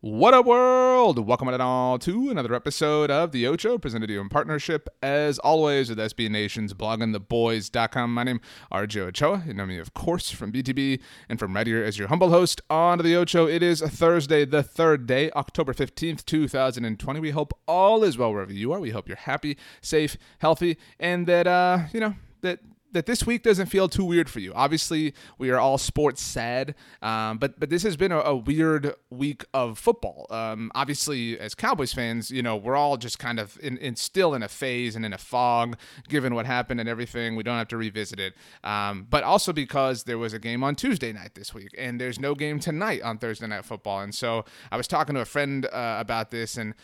What up, world? Welcome all to another episode of The Ocho, presented to you in partnership, as always, with SB Nation's bloggingtheboys.com. My name is RJ Ochoa. You know me, of course, from BTB and from right here as your humble host on The Ocho. It is Thursday, the third day, October 15th, 2020. We hope all is well wherever you are. We hope you're happy, safe, healthy, and that, uh, you know, that that this week doesn't feel too weird for you. Obviously, we are all sports sad, um, but but this has been a, a weird week of football. Um, obviously, as Cowboys fans, you know we're all just kind of in, in, still in a phase and in a fog, given what happened and everything. We don't have to revisit it, um, but also because there was a game on Tuesday night this week, and there's no game tonight on Thursday night football. And so I was talking to a friend uh, about this, and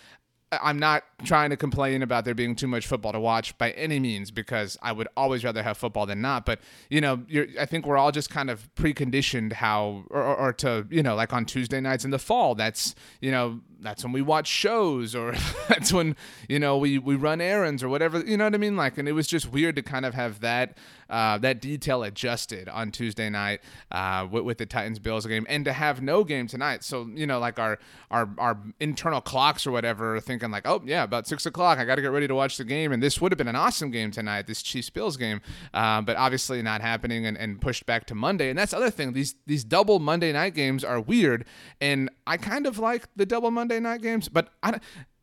I'm not trying to complain about there being too much football to watch by any means because I would always rather have football than not. But you know, I think we're all just kind of preconditioned how, or, or, to you know, like on Tuesday nights in the fall, that's you know that's when we watch shows or that's when you know we we run errands or whatever you know what i mean? Like and it was just weird to kind of have that uh, that detail adjusted on tuesday night uh, with, with, the titans bills game and to have no game tonight. So you know like our our our internal clocks or whatever thinking like oh yeah about six o'clock i got to get ready to watch the game. And this would have been an awesome game tonight this chiefs bills game uh, but obviously not happening and, and pushed back to monday. And that's the other thing these these double monday night games are weird. And i kind of like the double monday Monday night games, but I,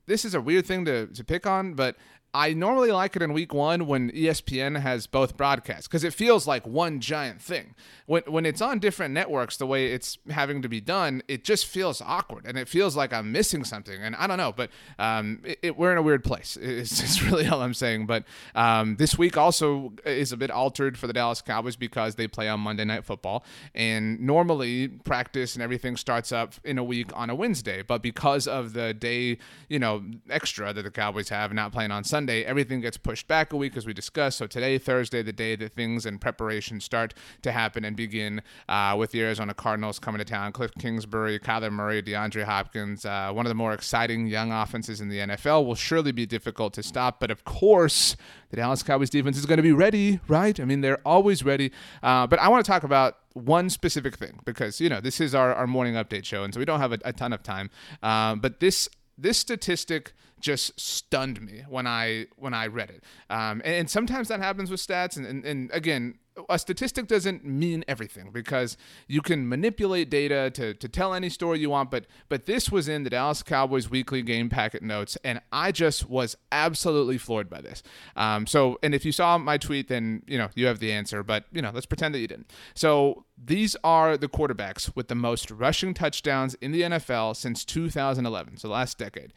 this is a weird thing to, to pick on, but I normally like it in week one when ESPN has both broadcasts because it feels like one giant thing. When, when it's on different networks, the way it's having to be done, it just feels awkward and it feels like I'm missing something. And I don't know, but um, it, it, we're in a weird place. It's, it's really all I'm saying. But um, this week also is a bit altered for the Dallas Cowboys because they play on Monday Night Football. And normally practice and everything starts up in a week on a Wednesday. But because of the day, you know, extra that the Cowboys have not playing on Sunday, Sunday, everything gets pushed back a week as we discussed. So today, Thursday, the day that things and preparation start to happen and begin uh, with the Arizona Cardinals coming to town. Cliff Kingsbury, Kyler Murray, DeAndre Hopkins, uh, one of the more exciting young offenses in the NFL, will surely be difficult to stop. But of course, the Dallas Cowboys defense is going to be ready, right? I mean, they're always ready. Uh, but I want to talk about one specific thing because you know this is our, our morning update show and so we don't have a, a ton of time um, but this this statistic just stunned me when I when I read it. Um, and, and, sometimes that happens with stats. And, and, and, again, a statistic doesn't mean everything because you can manipulate data to, to tell any story you want. But but this was in the Dallas Cowboys weekly game packet notes, and I just was absolutely floored by this. Um, so and if you saw my tweet, then you know you have the answer. But you know let's pretend that you didn't. So these are the quarterbacks with the most rushing touchdowns in the NFL since 2011, so last decade.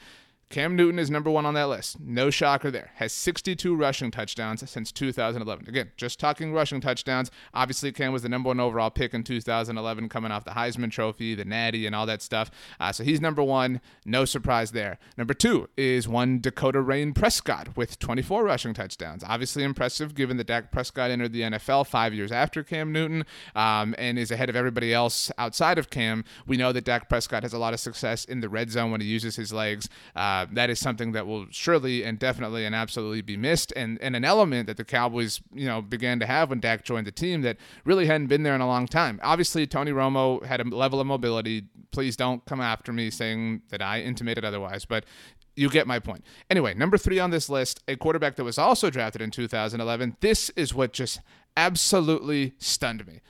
Cam Newton is number one on that list. No shocker there. Has 62 rushing touchdowns since 2011. Again, just talking rushing touchdowns. Obviously, Cam was the number one overall pick in 2011, coming off the Heisman Trophy, the Natty, and all that stuff. Uh, so he's number one. No surprise there. Number two is one Dakota Rayne Prescott with 24 rushing touchdowns. Obviously impressive, given that Dak Prescott entered the NFL five years after Cam Newton um, and is ahead of everybody else outside of Cam. We know that Dak Prescott has a lot of success in the red zone when he uses his legs. Uh, uh, that is something that will surely and definitely and absolutely be missed, and, and an element that the Cowboys, you know, began to have when Dak joined the team that really hadn't been there in a long time. Obviously, Tony Romo had a level of mobility. Please don't come after me saying that I intimated otherwise, but you get my point. Anyway, number three on this list, a quarterback that was also drafted in 2011. This is what just absolutely stunned me.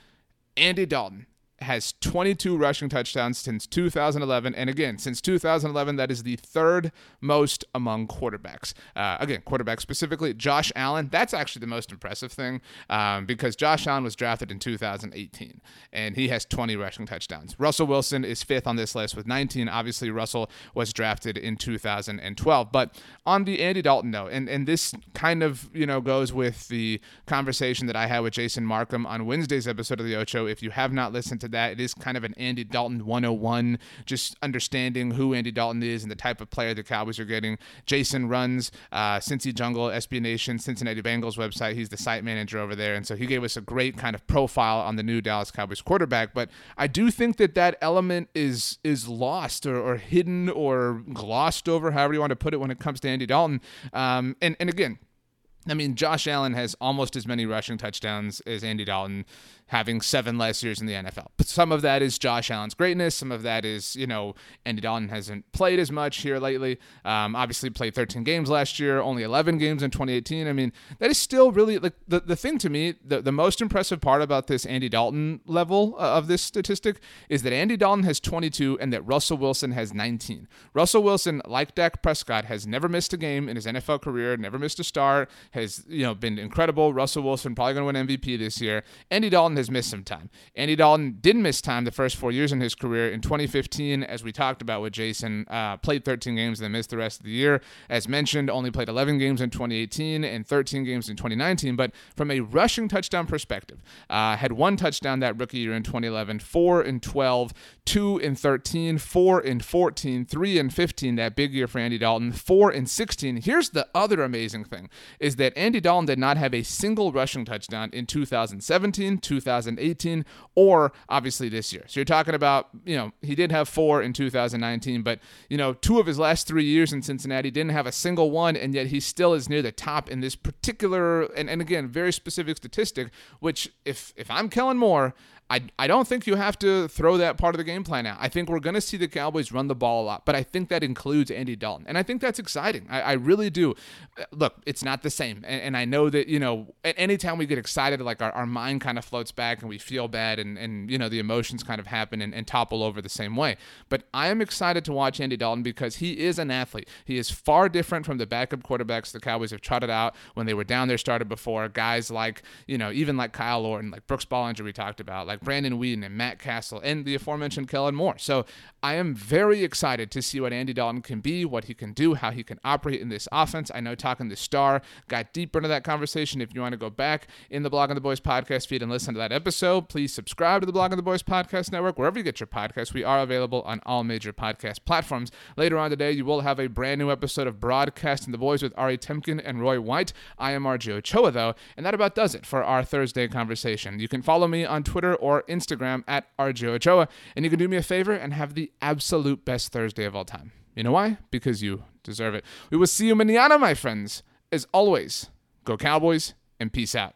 Andy Dalton has 22 rushing touchdowns since 2011. And again, since 2011, that is the third most among quarterbacks. Uh, again, quarterbacks specifically, Josh Allen. That's actually the most impressive thing um, because Josh Allen was drafted in 2018 and he has 20 rushing touchdowns. Russell Wilson is fifth on this list with 19. Obviously, Russell was drafted in 2012. But on the Andy Dalton note, and, and this kind of, you know, goes with the conversation that I had with Jason Marcum on Wednesday's episode of the Ocho. If you have not listened to that, it is kind of an Andy Dalton 101, just understanding who Andy Dalton is and the type of player the Cowboys are getting. Jason runs uh, Cincy Jungle, SB Nation, Cincinnati Bengals website. He's the site manager over there. And so he gave us a great kind of profile on the new Dallas Cowboys quarterback. But I do think that that element is is lost or, or hidden or glossed over, however you want to put it, when it comes to Andy Dalton. Um, and, and again, I mean, Josh Allen has almost as many rushing touchdowns as Andy Dalton having seven less years in the NFL. But some of that is Josh Allen's greatness. Some of that is, you know, Andy Dalton hasn't played as much here lately. Um, obviously, played 13 games last year, only 11 games in 2018. I mean, that is still really like the, the thing to me, the, the most impressive part about this Andy Dalton level uh, of this statistic is that Andy Dalton has 22 and that Russell Wilson has 19. Russell Wilson, like Dak Prescott, has never missed a game in his NFL career, never missed a start, has, you know, been incredible. Russell Wilson probably going to win MVP this year. Andy Dalton has missed some time. Andy Dalton didn't miss time the first four years in his career. In 2015, as we talked about with Jason, uh, played 13 games and then missed the rest of the year. As mentioned, only played 11 games in 2018 and 13 games in 2019. But from a rushing touchdown perspective, uh, had one touchdown that rookie year in 2011, four in 12, two in 13, four in 14, three in 15, that big year for Andy Dalton, four in 16. Here's the other amazing thing is that Andy Dalton did not have a single rushing touchdown in 2017, 2018, or obviously this year. So you're talking about, you know, he did have four in 2019, but, you know, two of his last three years in Cincinnati didn't have a single one, and yet he still is near the top in this particular, and, and again, very specific statistic, which if, if I'm Kellen Moore, I, I don't think you have to throw that part of the game plan out. I think we're going to see the Cowboys run the ball a lot, but I think that includes Andy Dalton. And I think that's exciting. I, I really do. Uh, look, it's not the same. And, and, I know that, you know, anytime we get excited, like our, our mind kind of floats back and we feel bad and, and you know, the emotions kind of happen and, and topple over the same way. But I am excited to watch Andy Dalton because he is an athlete. He is far different from the backup quarterbacks the Cowboys have trotted out when they were down there started before. Guys like, you know, even like Kyle Orton, like Brooks Bollinger we talked about, like like Brandon Weeden and Matt Cassel and the aforementioned Kellen Moore. So I am very excited to see what Andy Dalton can be, what he can do, how he can operate in this offense. I know talking the star got deeper into that conversation. If you want to go back in the Blogging the Boys podcast feed and listen to that episode, please subscribe to the Blogging the Boys podcast network wherever you get your podcasts. We are available on all major podcast platforms. Later on today, you will have a brand new episode of Broadcasting the Boys with Ari Temkin and Roy White. I am RJ Ochoa though, and that about does it for our Thursday conversation. You can follow me on Twitter or Instagram at RJ. And you can do me a favor and have the absolute best Thursday of all time. You know why? Because you deserve it. We will see you manana, my friends. As always, go Cowboys and peace out.